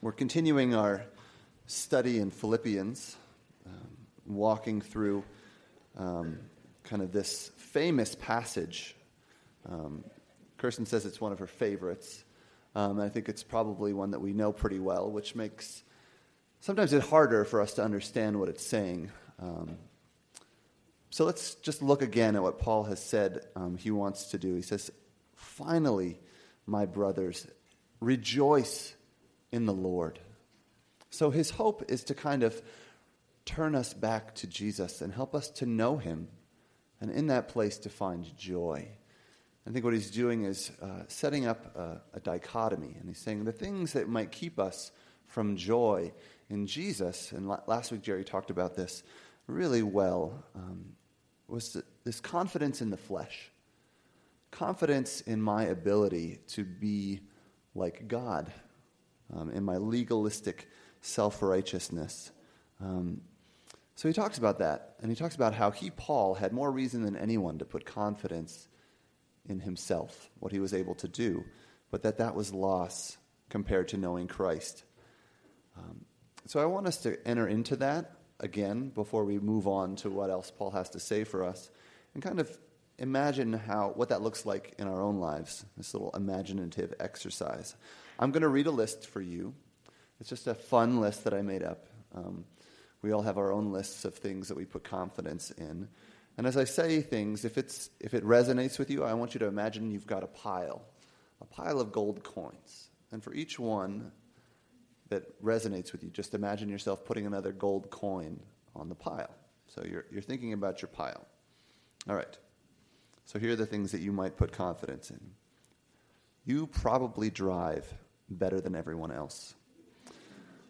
We're continuing our study in Philippians, um, walking through um, kind of this famous passage. Um, Kirsten says it's one of her favorites. Um, I think it's probably one that we know pretty well, which makes sometimes it harder for us to understand what it's saying. Um, so let's just look again at what Paul has said um, he wants to do. He says, Finally, my brothers, rejoice in the Lord. So his hope is to kind of turn us back to Jesus and help us to know him, and in that place to find joy. I think what he's doing is uh, setting up a, a dichotomy, and he's saying the things that might keep us from joy in Jesus, and last week Jerry talked about this really well, um, was this confidence in the flesh, confidence in my ability to be like God, um, in my legalistic self righteousness. Um, so he talks about that, and he talks about how he, Paul, had more reason than anyone to put confidence in himself, what he was able to do, but that that was loss compared to knowing Christ. Um, so I want us to enter into that again before we move on to what else Paul has to say for us, and kind of imagine how what that looks like in our own lives. This little imaginative exercise. I'm going to read a list for you. It's just a fun list that I made up. Um, we all have our own lists of things that we put confidence in. And as I say things, if, it's, if it resonates with you, I want you to imagine you've got a pile, a pile of gold coins. And for each one that resonates with you, just imagine yourself putting another gold coin on the pile. So you're, you're thinking about your pile. All right. So here are the things that you might put confidence in. You probably drive better than everyone else.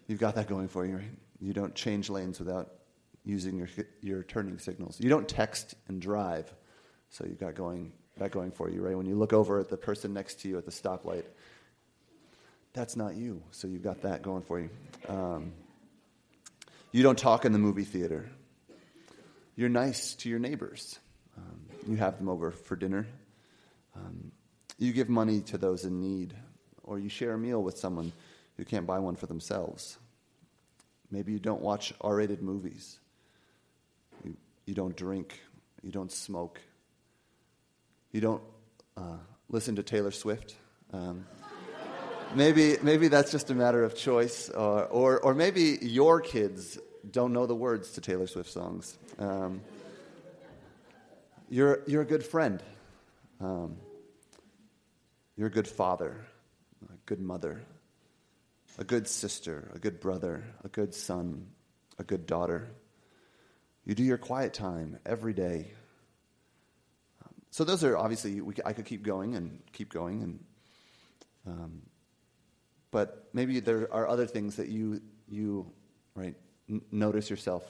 You've got that going for you, right? You don't change lanes without using your, your turning signals. You don't text and drive, so you've got going, that going for you, right? When you look over at the person next to you at the stoplight, that's not you, so you've got that going for you. Um, you don't talk in the movie theater. You're nice to your neighbors. Um, you have them over for dinner. Um, you give money to those in need, or you share a meal with someone who can't buy one for themselves. Maybe you don't watch R rated movies. You, you don't drink. You don't smoke. You don't uh, listen to Taylor Swift. Um, maybe, maybe that's just a matter of choice, or, or, or, maybe your kids don't know the words to Taylor Swift songs. Um, you're, you're a good friend. Um, you're a good father, good mother, a good sister, a good brother, a good son, a good daughter. You do your quiet time every day. So those are obviously we, I could keep going and keep going, and um, but maybe there are other things that you you right n- notice yourself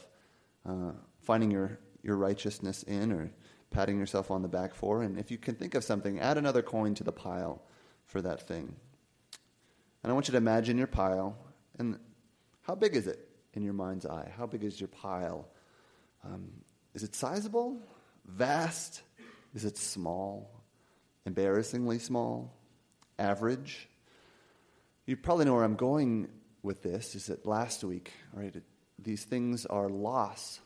uh, finding your your righteousness in or patting yourself on the back for. And if you can think of something, add another coin to the pile for that thing. And I want you to imagine your pile. And how big is it in your mind's eye? How big is your pile? Um, is it sizable? Vast? Is it small? Embarrassingly small? Average? You probably know where I'm going with this. Is that last week, right? It, these things are loss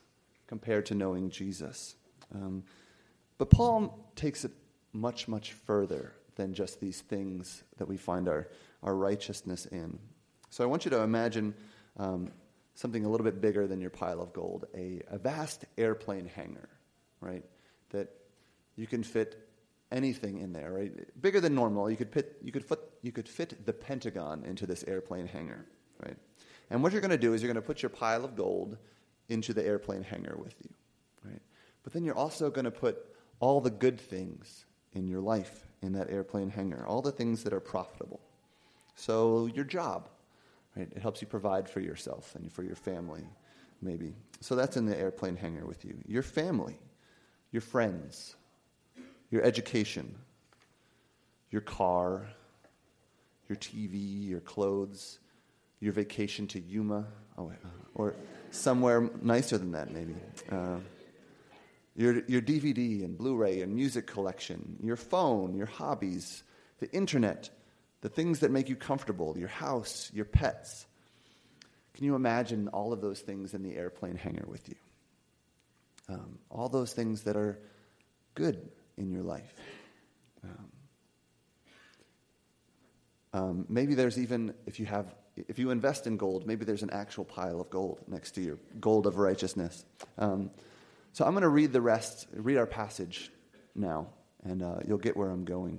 compared to knowing Jesus. Um, but Paul takes it much, much further than just these things that we find our, our righteousness in. So I want you to imagine um, something a little bit bigger than your pile of gold a, a vast airplane hangar, right? That you can fit anything in there, right? Bigger than normal. You could, fit, you, could fit, you could fit the Pentagon into this airplane hangar, right? And what you're going to do is you're going to put your pile of gold into the airplane hangar with you, right? But then you're also going to put all the good things in your life in that airplane hangar, all the things that are profitable. So, your job, right? It helps you provide for yourself and for your family, maybe. So, that's in the airplane hangar with you. Your family, your friends, your education, your car, your TV, your clothes, your vacation to Yuma, oh, wait, or somewhere nicer than that, maybe. Uh, your, your DVD and Blu ray and music collection, your phone, your hobbies, the internet, the things that make you comfortable, your house, your pets. Can you imagine all of those things in the airplane hangar with you? Um, all those things that are good in your life. Um, um, maybe there's even, if you have, if you invest in gold, maybe there's an actual pile of gold next to your gold of righteousness. Um, so I'm going to read the rest, read our passage now, and uh, you'll get where I'm going.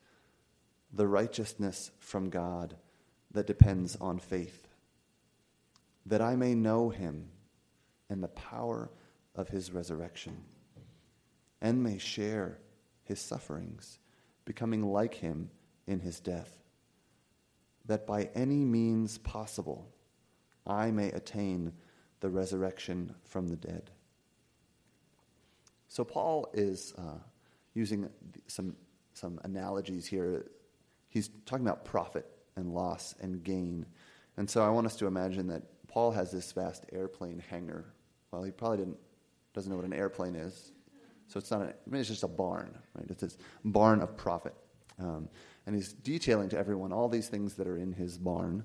the righteousness from God that depends on faith, that I may know him and the power of his resurrection, and may share his sufferings, becoming like him in his death, that by any means possible I may attain the resurrection from the dead. So, Paul is uh, using some, some analogies here. He's talking about profit and loss and gain. And so, I want us to imagine that Paul has this vast airplane hangar. Well, he probably didn't, doesn't know what an airplane is. So, it's not, a, I mean, it's just a barn, right? It's this barn of profit. Um, and he's detailing to everyone all these things that are in his barn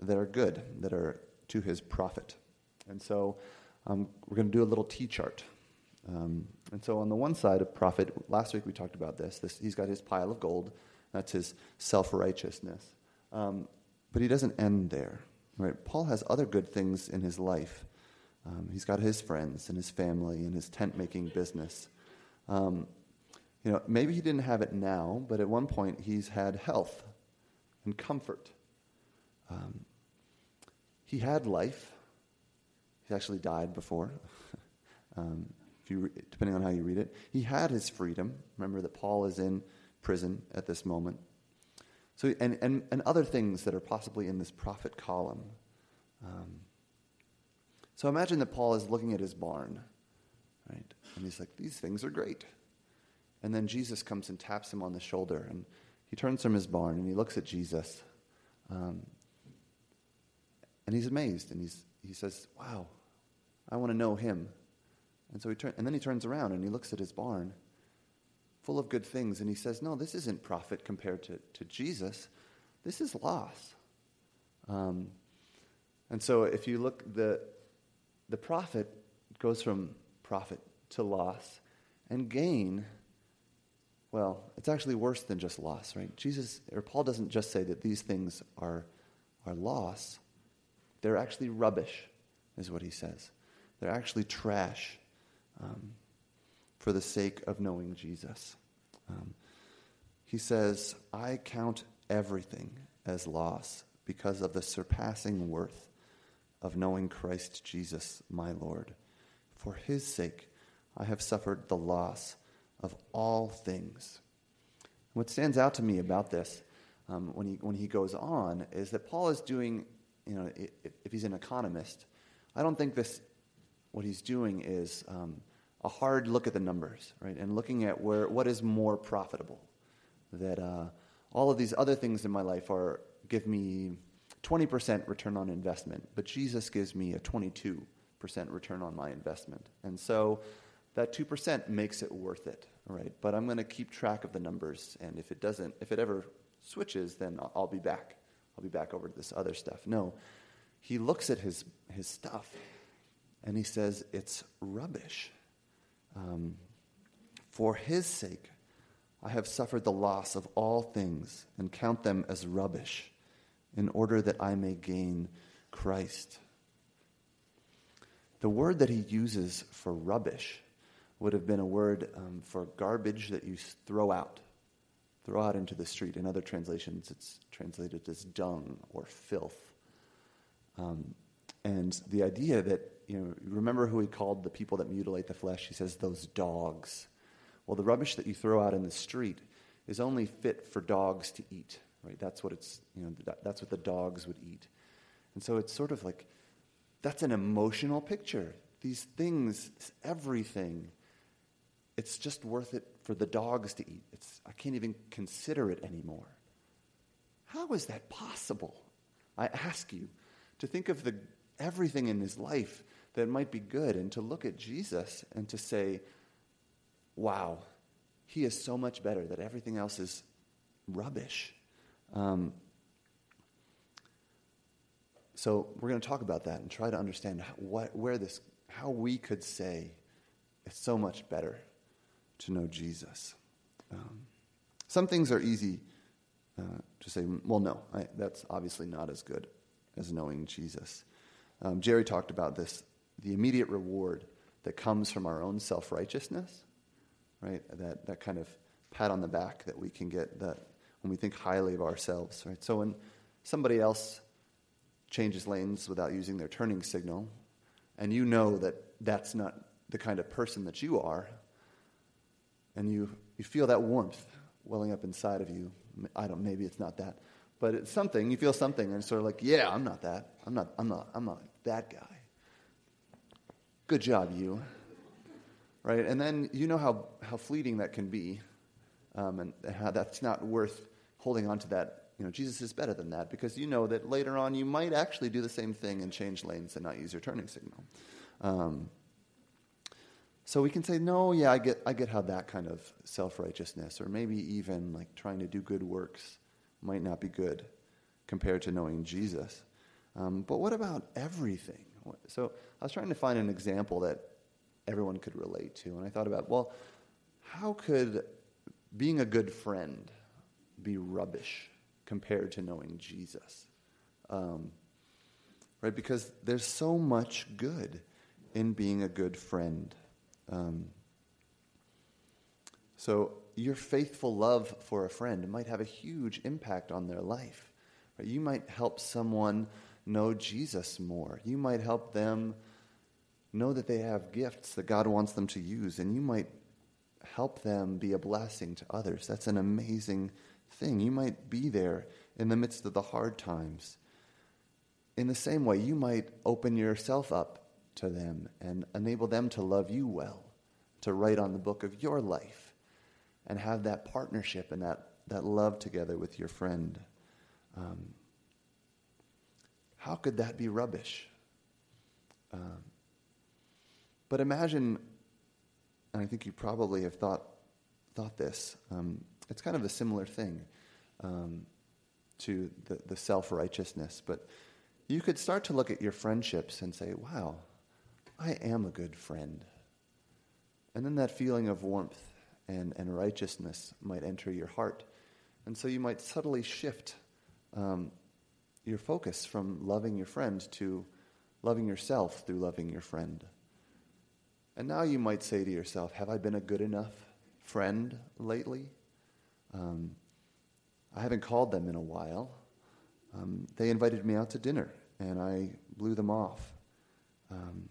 that are good, that are to his profit. And so um, we're going to do a little T chart. Um, and so on the one side of profit, last week we talked about this. this he's got his pile of gold. That's his self righteousness. Um, but he doesn't end there. Right? Paul has other good things in his life. Um, he's got his friends and his family and his tent making business. Um, you know, maybe he didn't have it now, but at one point he's had health and comfort. Um, he had life. He's actually died before, um, if you depending on how you read it. He had his freedom. Remember that Paul is in prison at this moment. So, and, and, and other things that are possibly in this profit column. Um, so imagine that Paul is looking at his barn, right? And he's like, these things are great. And then Jesus comes and taps him on the shoulder, and he turns from his barn and he looks at Jesus. Um, and he's amazed, and he's, he says, Wow, I want to know him. And so he turn, and then he turns around and he looks at his barn, full of good things, and he says, No, this isn't profit compared to, to Jesus. This is loss. Um, and so if you look, the, the profit goes from profit to loss, and gain, well, it's actually worse than just loss, right? Jesus, or Paul doesn't just say that these things are, are loss, they're actually rubbish, is what he says. They're actually trash um, for the sake of knowing Jesus. Um, he says, I count everything as loss because of the surpassing worth of knowing Christ Jesus, my Lord. For his sake, I have suffered the loss of all things. What stands out to me about this um, when, he, when he goes on is that Paul is doing, you know, if, he's an economist, I don't think this, what he's doing is um, a hard look at the numbers, right? And looking at where, what is more profitable. That uh, all of these other things in my life are, give me 20% return on investment, but Jesus gives me a 22% return on my investment. And so that 2% makes it worth it, right? But I'm going to keep track of the numbers, and if it doesn't, if it ever switches, then I'll be back. I'll be back over to this other stuff. No, he looks at his, his stuff and he says, It's rubbish. Um, For his sake, I have suffered the loss of all things and count them as rubbish in order that I may gain Christ. The word that he uses for rubbish would have been a word um, for garbage that you throw out, throw out into the street. In other translations, it's translated as dung or filth. Um, and the idea that, you know, remember who he called the people that mutilate the flesh? He says, those dogs. Well, the rubbish that you throw out in the street is only fit for dogs to eat, right? That's what it's, you know, that, that's what the dogs would eat. And so it's sort of like, that's an emotional picture. These things, everything, it's just worth it for the dogs to eat. It's, I can't even consider it anymore. How is that possible? I ask you to think of the, everything in his life that might be good and to look at Jesus and to say, wow, he is so much better that everything else is rubbish. Um, so we're going to talk about that and try to understand what, where this, how we could say it's so much better to know Jesus. Um, some things are easy uh, to say, well, no, I, that's obviously not as good as knowing Jesus. Um, Jerry talked about this the immediate reward that comes from our own self righteousness, right? That, that kind of pat on the back that we can get that when we think highly of ourselves, right? So when somebody else changes lanes without using their turning signal, and you know that that's not the kind of person that you are, and you, you feel that warmth welling up inside of you. I don't, maybe it's not that, but it's something. You feel something, and it's sort of like, yeah, I'm not that. I'm not, I'm not, I'm not that guy. Good job, you. Right? And then you know how, how fleeting that can be, um, and how that's not worth holding on to that. You know, Jesus is better than that because you know that later on you might actually do the same thing and change lanes and not use your turning signal. Um, so we can say, no, yeah, I get, I get how that kind of self righteousness, or maybe even like trying to do good works, might not be good compared to knowing Jesus. Um, but what about everything? So I was trying to find an example that everyone could relate to, and I thought about, well, how could being a good friend be rubbish compared to knowing Jesus? Um, right? Because there's so much good in being a good friend. Um, so your faithful love for a friend might have a huge impact on their life. Right? You might help someone know Jesus more. You might help them know that they have gifts that God wants them to use, and you might help them be a blessing to others. That's an amazing thing. You might be there in the midst of the hard times. In the same way, you might open yourself up to them and enable them to love you well, to write on the book of your life, and have that partnership and that, that love together with your friend. Um, how could that be rubbish? Um, but imagine, and I think you probably have thought, thought this, um, it's kind of a similar thing um, to the, the self righteousness. But you could start to look at your friendships and say, wow, I am a good friend. And then that feeling of warmth and, and righteousness might enter your heart. And so you might subtly shift um, your focus from loving your friend to loving yourself through loving your friend. And now you might say to yourself, Have I been a good enough friend lately? Um, I haven't called them in a while. Um, they invited me out to dinner, and I blew them off. Um,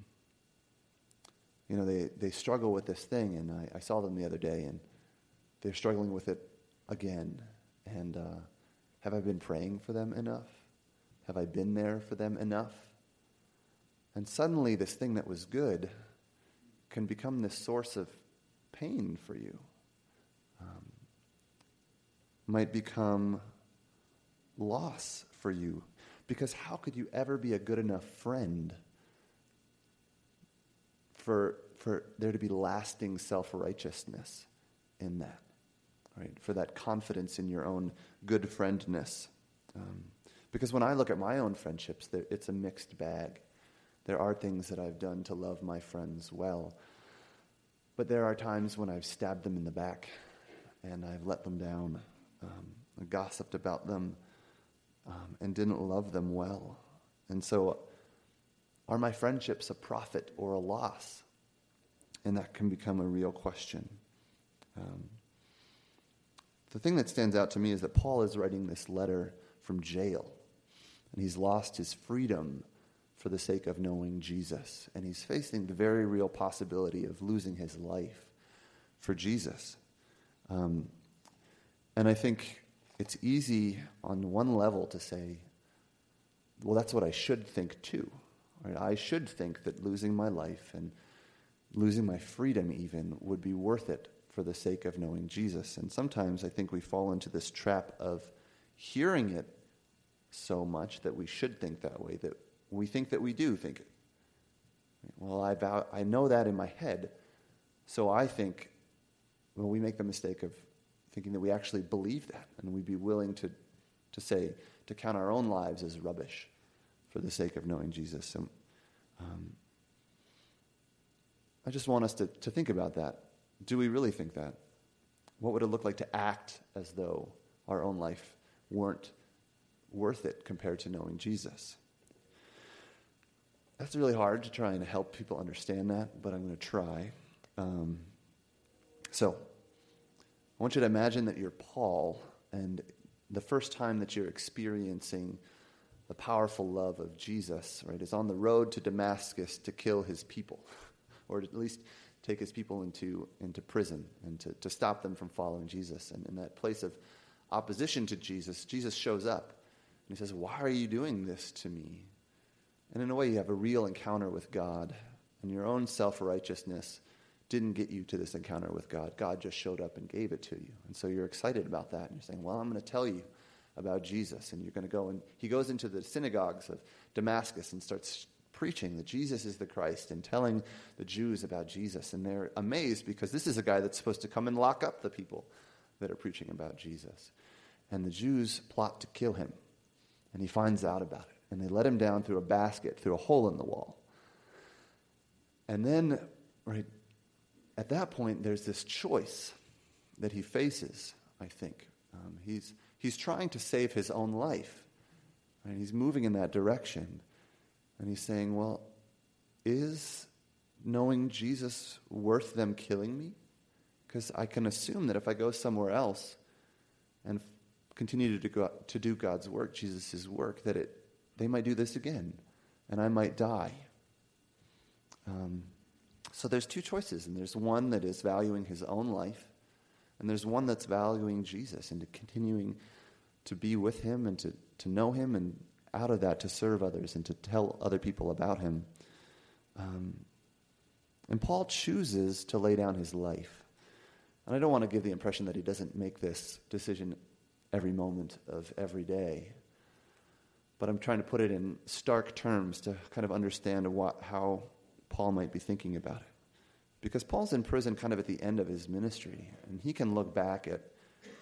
you know, they, they struggle with this thing, and I, I, saw them the other day, and they're struggling with it again. And uh, have I been praying for them enough? Have I been there for them enough? And suddenly, this thing that was good can become this source of pain for you. Um, might become loss for you. Because how could you ever be a good enough friend for, for there to be lasting self righteousness in that? Right? For that confidence in your own good friendness. Um, because when I look at my own friendships, it's a mixed bag. There are things that I've done to love my friends well, but there are times when I've stabbed them in the back and I've let them down, um, gossiped about them, um, and didn't love them well. And so, are my friendships a profit or a loss? And that can become a real question. Um, the thing that stands out to me is that Paul is writing this letter from jail and he's lost his freedom for the sake of knowing Jesus. And he's facing the very real possibility of losing his life for Jesus. Um, and I think it's easy on one level to say, well, that's what I should think too. Right? I should think that losing my life and losing my freedom even would be worth it for the sake of knowing Jesus. And sometimes I think we fall into this trap of hearing it so much that we should think that way, that we think that we do think it. Well, I, vow, I know that in my head, so I think, well, we make the mistake of thinking that we actually believe that, and we'd be willing to, to say, to count our own lives as rubbish for the sake of knowing Jesus. So, um, I just want us to, to think about that. Do we really think that? What would it look like to act as though our own life weren't worth it compared to knowing Jesus? That's really hard to try and help people understand that, but I'm going to try. Um, so, I want you to imagine that you're Paul, and the first time that you're experiencing the powerful love of Jesus, right, is on the road to Damascus to kill his people, or at least take his people into, into prison and to, to stop them from following Jesus. And in that place of opposition to Jesus, Jesus shows up he says, Why are you doing this to me? And in a way, you have a real encounter with God, and your own self righteousness didn't get you to this encounter with God. God just showed up and gave it to you. And so you're excited about that. And you're saying, Well, I'm going to tell you about Jesus. And you're going to go and he goes into the synagogues of Damascus and starts preaching that Jesus is the Christ and telling the Jews about Jesus. And they're amazed because this is a guy that's supposed to come and lock up the people that are preaching about Jesus. And the Jews plot to kill him. And he finds out about it. And they let him down through a basket, through a hole in the wall. And then, right, at that point, there's this choice that he faces, I think. Um, he's, he's trying to save his own life. and He's moving in that direction. And he's saying, well, is knowing Jesus worth them killing me? Because I can assume that if I go somewhere else and continue to do, to do God's work, Jesus' work, that it, they might do this again and I might die. Um, so there's two choices, and there's one that is valuing his own life, and there's one that's valuing Jesus and to continuing to be with him and to, to know him, and out of that to serve others and to tell other people about him. Um, and Paul chooses to lay down his life. And I don't want to give the impression that he doesn't make this decision every moment of every day. But I'm trying to put it in stark terms to kind of understand what, how Paul might be thinking about it. Because Paul's in prison kind of at the end of his ministry, and he can look back at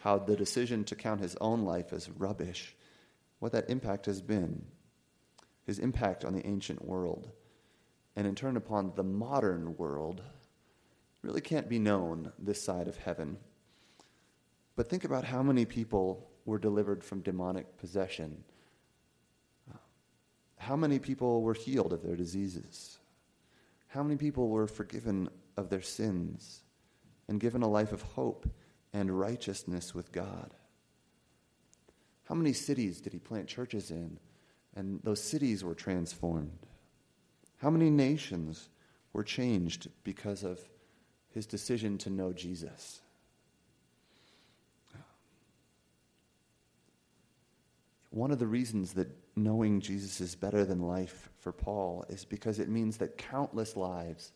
how the decision to count his own life as rubbish, what that impact has been, his impact on the ancient world, and in turn upon the modern world, really can't be known this side of heaven. But think about how many people were delivered from demonic possession. How many people were healed of their diseases? How many people were forgiven of their sins and given a life of hope and righteousness with God? How many cities did he plant churches in and those cities were transformed? How many nations were changed because of his decision to know Jesus? One of the reasons that knowing Jesus is better than life for Paul is because it means that countless lives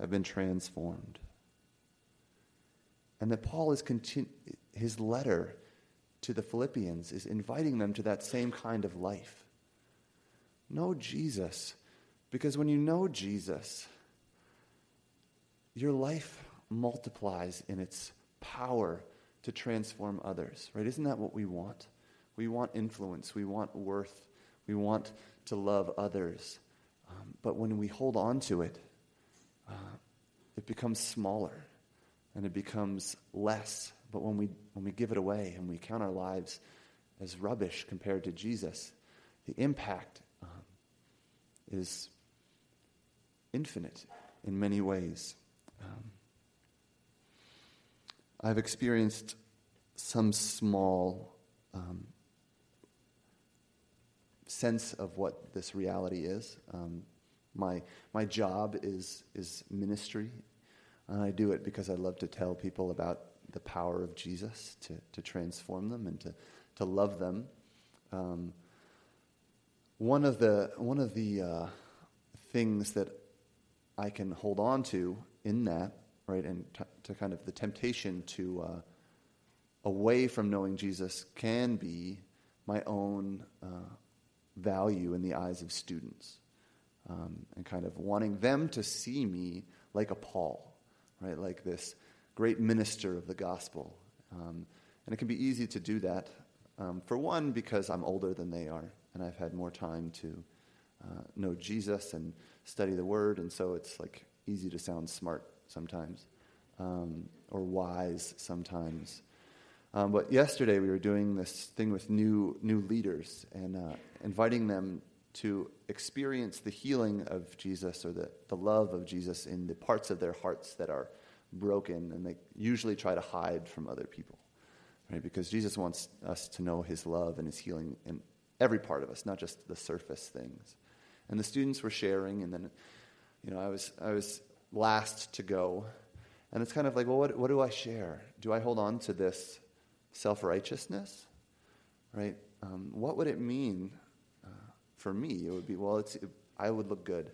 have been transformed. And that Paul is continu- his letter to the Philippians is inviting them to that same kind of life. Know Jesus, because when you know Jesus, your life multiplies in its power to transform others, right? Isn't that what we want? We want influence. We want worth. We want to love others. Um, but when we hold on to it, uh, it becomes smaller and it becomes less. But when we, when we give it away and we count our lives as rubbish compared to Jesus, the impact um, is infinite in many ways. Um, I've experienced some small um, sense of what this reality is. Um, my, my job is, is ministry. And I do it because I love to tell people about the power of Jesus to, to transform them and to, to love them. Um, one of the, one of the uh, things that I can hold on to in that, right, and t- to kind of the temptation to uh, away from knowing Jesus can be my own uh, value in the eyes of students um, and kind of wanting them to see me like a Paul, right? Like this great minister of the gospel. Um, and it can be easy to do that. Um, for one, because I'm older than they are, and I've had more time to uh, know Jesus and study the Word, and so it's like easy to sound smart sometimes um, or wise sometimes. Um, but yesterday we were doing this thing with new new leaders and uh, inviting them to experience the healing of Jesus or the, the love of Jesus in the parts of their hearts that are broken and they usually try to hide from other people. Right? Because Jesus wants us to know his love and his healing in every part of us, not just the surface things. And the students were sharing, and then, you know, I was, I was last to go. And it's kind of like, well, what, what do I share? Do I hold on to this self righteousness? Right? Um, what would it mean uh, for me? It would be, well, it's, it, I would look good.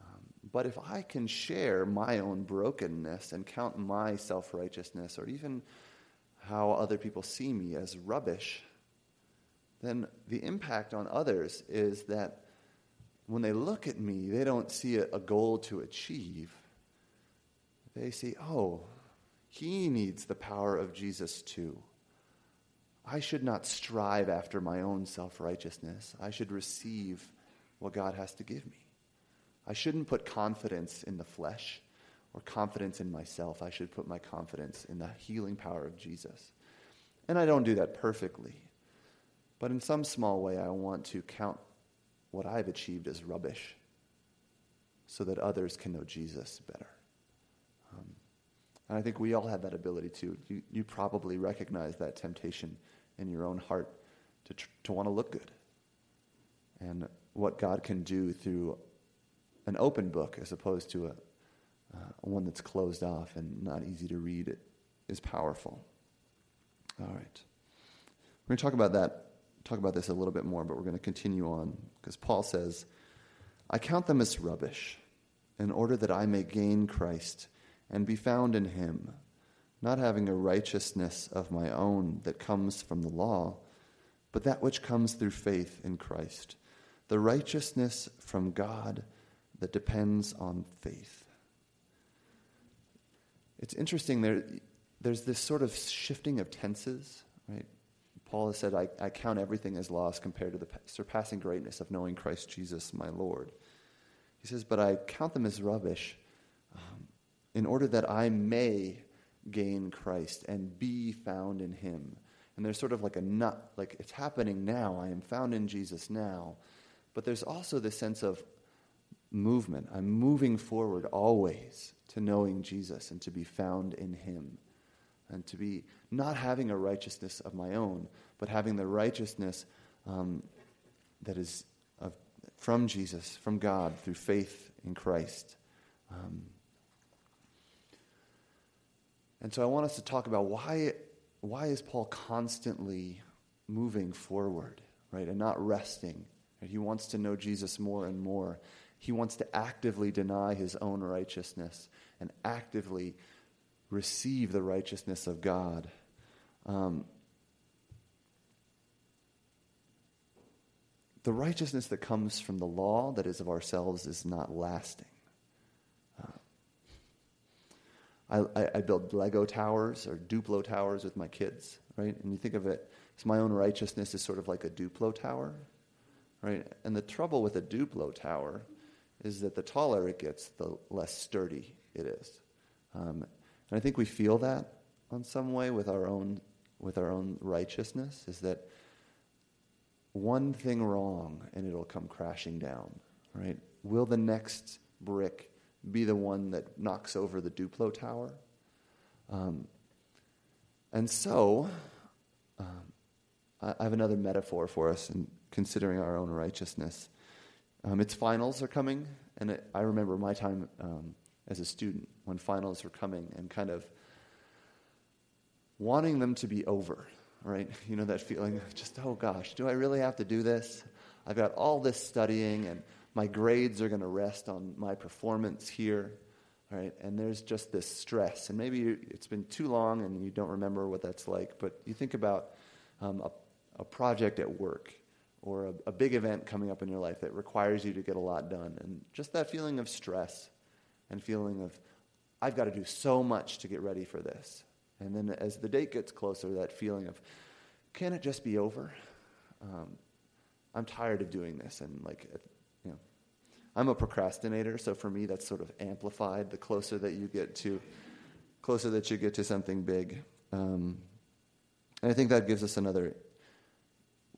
Um, but if I can share my own brokenness and count my self righteousness or even how other people see me as rubbish, then the impact on others is that when they look at me, they don't see a, a goal to achieve. They see, oh, he needs the power of Jesus too. I should not strive after my own self righteousness. I should receive what God has to give me. I shouldn't put confidence in the flesh or confidence in myself. I should put my confidence in the healing power of Jesus. And I don't do that perfectly. But in some small way, I want to count what I've achieved as rubbish so that others can know Jesus better. And I think we all have that ability too. You, you probably recognize that temptation in your own heart to, tr- to want to look good. And what God can do through an open book as opposed to a, uh, one that's closed off and not easy to read is powerful. All right. We're going to talk about that, talk about this a little bit more, but we're going to continue on because Paul says, I count them as rubbish in order that I may gain Christ and be found in him, not having a righteousness of my own that comes from the law, but that which comes through faith in Christ, the righteousness from God that depends on faith. It's interesting, there, there's this sort of shifting of tenses, right? Paul has said, I, I count everything as loss compared to the surpassing greatness of knowing Christ Jesus, my Lord. He says, But I count them as rubbish in order that I may gain Christ and be found in him. And there's sort of like a nut, like it's happening now. I am found in Jesus now. But there's also this sense of movement. I'm moving forward always to knowing Jesus and to be found in him. And to be not having a righteousness of my own, but having the righteousness um, that is of, from Jesus, from God, through faith in Christ. Um, and so I want us to talk about why, why is Paul constantly moving forward, right, and not resting? He wants to know Jesus more and more. He wants to actively deny his own righteousness and actively receive the righteousness of God. Um, the righteousness that comes from the law, that is of ourselves, is not lasting. I, I, I build Lego towers or Duplo towers with my kids, right? And you think of it as my own righteousness is sort of like a Duplo tower, right? And the trouble with a Duplo tower is that the taller it gets, the less sturdy it is. Um, and I think we feel that on some way with our own with our own righteousness is that one thing wrong and it'll come crashing down, right? Will the next brick be the one that knocks over the Duplo tower. Um, and so, um, I, I have another metaphor for us in considering our own righteousness. Um, its finals are coming, and it, I remember my time um, as a student when finals were coming and kind of wanting them to be over, right? You know that feeling of just, oh gosh, do I really have to do this? I've got all this studying, and my grades are going to rest on my performance here, right? And there's just this stress. And maybe it's been too long and you don't remember what that's like, but you think about um, a, a project at work or a, a, big event coming up in your life that requires you to get a lot done. And just that feeling of stress and feeling of, I've got to do so much to get ready for this. And then as the date gets closer, that feeling of, can it just be over? Um, I'm tired of doing this. And like, you I'm a procrastinator, so for me that's sort of amplified the closer that you get to, closer that you get to something big. Um, and I think that gives us another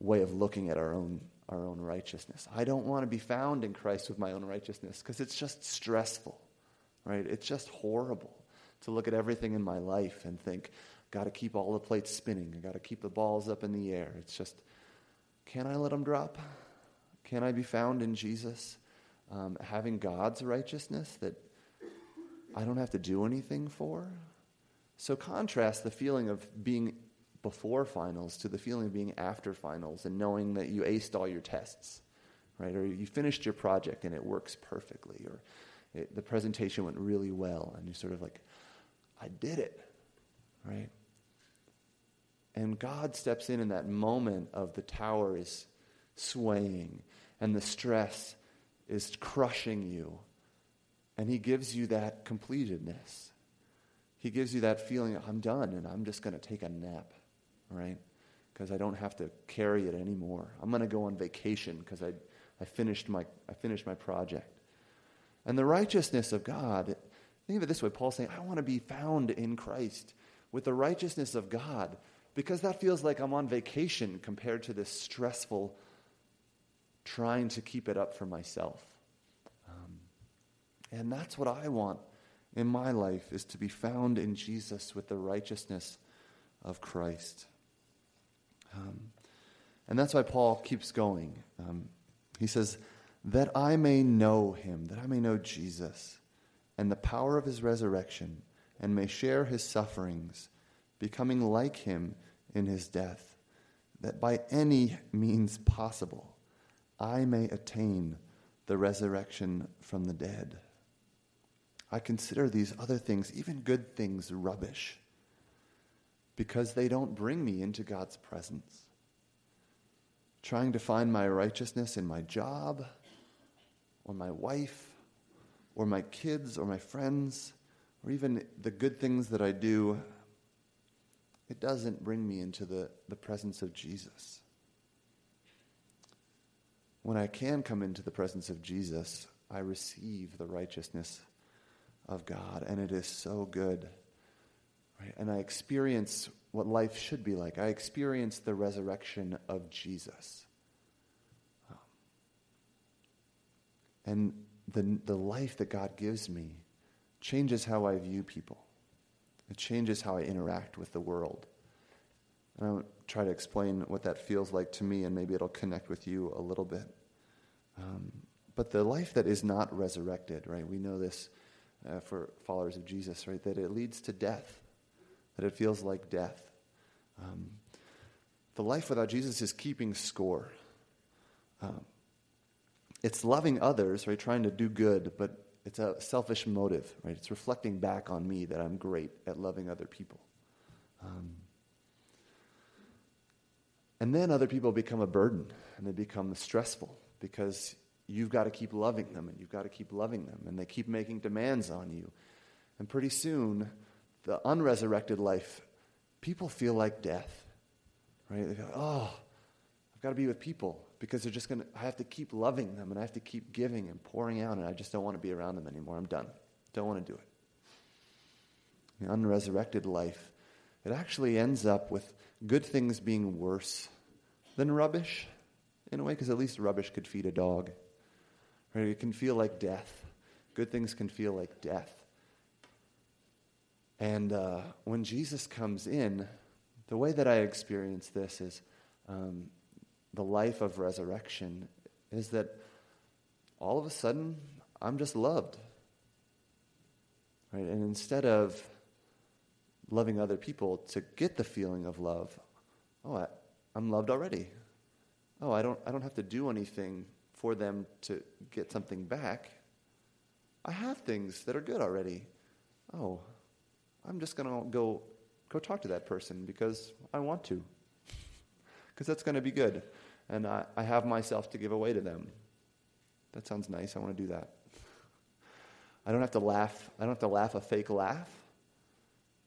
way of looking at our own our own righteousness. I don't want to be found in Christ with my own righteousness because it's just stressful, right? It's just horrible to look at everything in my life and think, got to keep all the plates spinning. I got to keep the balls up in the air. It's just, can I let them drop? Can I be found in Jesus? Um, having God's righteousness that I don't have to do anything for? So contrast the feeling of being before finals to the feeling of being after finals and knowing that you aced all your tests, right? Or you finished your project and it works perfectly, or it, the presentation went really well, and you're sort of like, I did it, right? And God steps in in that moment of the tower is swaying and the stress is crushing you. And He gives you that completedness. He gives you that feeling, I'm done and I'm just going to take a nap right? Because I don't have to carry it anymore. I'm going to go on vacation because I, I, finished my, I finished my project. And the righteousness of God, think of it this way Paul's saying, I want to be found in Christ with the righteousness of God because that feels like I'm on vacation compared to this stressful trying to keep it up for myself. Um, and that's what I want in my life is to be found in Jesus with the righteousness of Christ. Um, and that's why Paul keeps going. Um, he says, That I may know him, that I may know Jesus, and the power of his resurrection, and may share his sufferings, becoming like him in his death, that by any means possible I may attain the resurrection from the dead. I consider these other things, even good things, rubbish, because they don't bring me into God's presence trying to find my righteousness in my job or my wife or my kids or my friends or even the good things that I do, it doesn't bring me into the, the presence of Jesus. When I can come into the presence of Jesus, I receive the righteousness of God, and it is so good. Right? And I experience what life should be like. I experience the resurrection of Jesus. Um, and the, the life that God gives me changes how I view people. It changes how I interact with the world. And I'll try to explain what that feels like to me, and maybe it'll connect with you a little bit. Um, but the life that is not resurrected, right? We know this uh, for followers of Jesus, right? That it leads to death that it feels like death. Um, the life without Jesus is keeping score. Um, it's loving others, right? Trying to do good, but it's a selfish motive, right? It's reflecting back on me that I'm great at loving other people. Um, and then other people become a burden and they become stressful because you've got to keep loving them and you've got to keep loving them and they keep making demands on you. And pretty soon, the unresurrected life, people feel like death, right? They go, oh, I've got to be with people because they're just going to, I have to keep loving them and I have to keep giving and pouring out and I just don't want to be around them anymore. I'm done. Don't want to do it. The unresurrected life, it actually ends up with good things being worse than rubbish in a way because at least rubbish could feed a dog. Right? It can feel like death. Good things can feel like death. And uh, when Jesus comes in, the way that I experience this is um, the life of resurrection is that all of a sudden I'm just loved. Right? And instead of loving other people to get the feeling of love. Oh, I, I'm loved already. Oh, I don't, I don't have to do anything for them to get something back. I have things that are good already. Oh, I'm just going to go go talk to that person because I want to. Because that's going to be good. And I, I have myself to give away to them. That sounds nice. I want to do that. I don't have to laugh. I don't have to laugh a fake laugh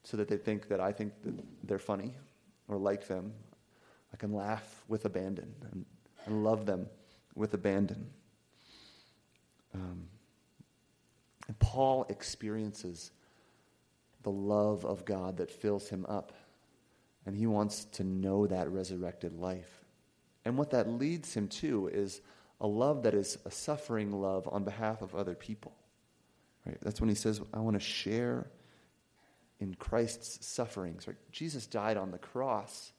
so that they think that I think that they're funny or like them. I can laugh with abandon and, and love them with abandon. Um, and Paul experiences the love of God that fills him up. And he wants to know that resurrected life. And what that leads him to is a love that is a suffering love on behalf of other people. Right? That's when he says, I want to share in Christ's sufferings. Right? Jesus died on the cross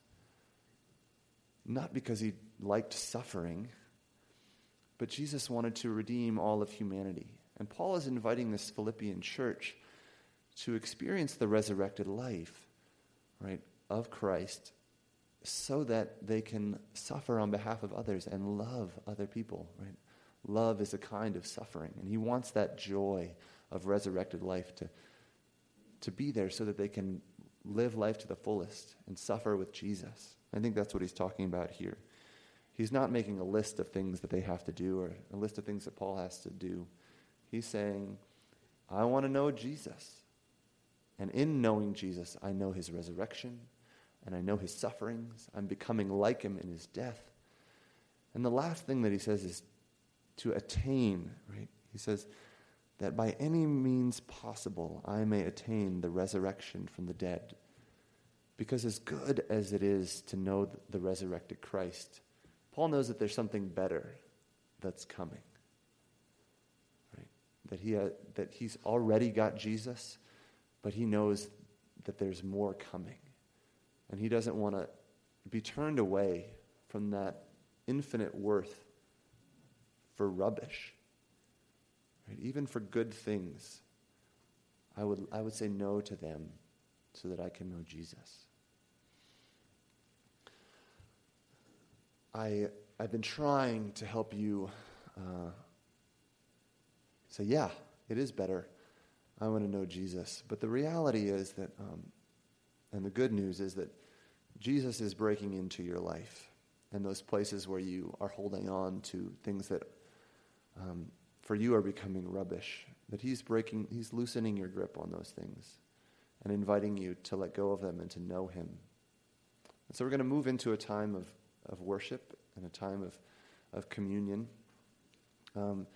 not because he liked suffering, but Jesus wanted to redeem all of humanity. And Paul is inviting this Philippian church to experience the resurrected life, right, of Christ so that they can suffer on behalf of others and love other people, right? Love is a kind of suffering, and he wants that joy of resurrected life to, to be there so that they can live life to the fullest and suffer with Jesus. I think that's what he's talking about here. He's not making a list of things that they have to do or a list of things that Paul has to do. He's saying, I want to know Jesus. And in knowing Jesus, I know his resurrection and I know his sufferings. I'm becoming like him in his death. And the last thing that he says is to attain, right? He says that by any means possible I may attain the resurrection from the dead. Because as good as it is to know the resurrected Christ, Paul knows that there's something better that's coming. Right? That, he, ha- that he's already got Jesus but he knows that there's more coming. And he doesn't want to be turned away from that infinite worth for rubbish. Right? Even for good things, I would, I would say no to them so that I can know Jesus. I, I've been trying to help you uh, say, yeah, it is better I want to know Jesus. But the reality is that, um, and the good news is that Jesus is breaking into your life and those places where you are holding on to things that um, for you are becoming rubbish. That He's breaking, He's loosening your grip on those things and inviting you to let go of them and to know Him. And so we're going to move into a time of, of worship and a time of, of communion. Um,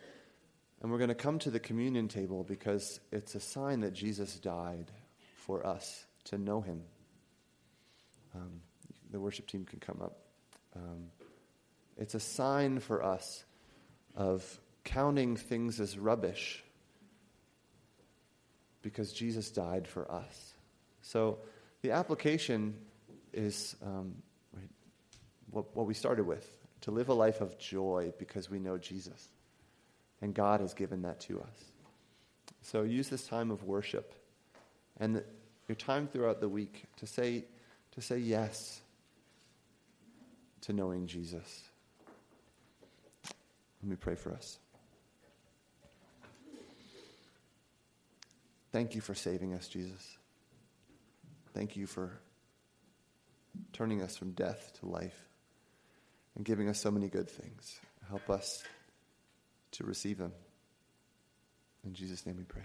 and we're going to come to the communion table because it's a sign that Jesus died for us to know him. Um, the worship team can come up. Um, it's a sign for us of counting things as rubbish because Jesus died for us. So the application is um, what, what we started with to live a life of joy because we know Jesus. And God has given that to us. So use this time of worship and your time throughout the week to say, to say yes to knowing Jesus. Let me pray for us. Thank you for saving us, Jesus. Thank you for turning us from death to life and giving us so many good things. Help us to receive them. In Jesus' name we pray.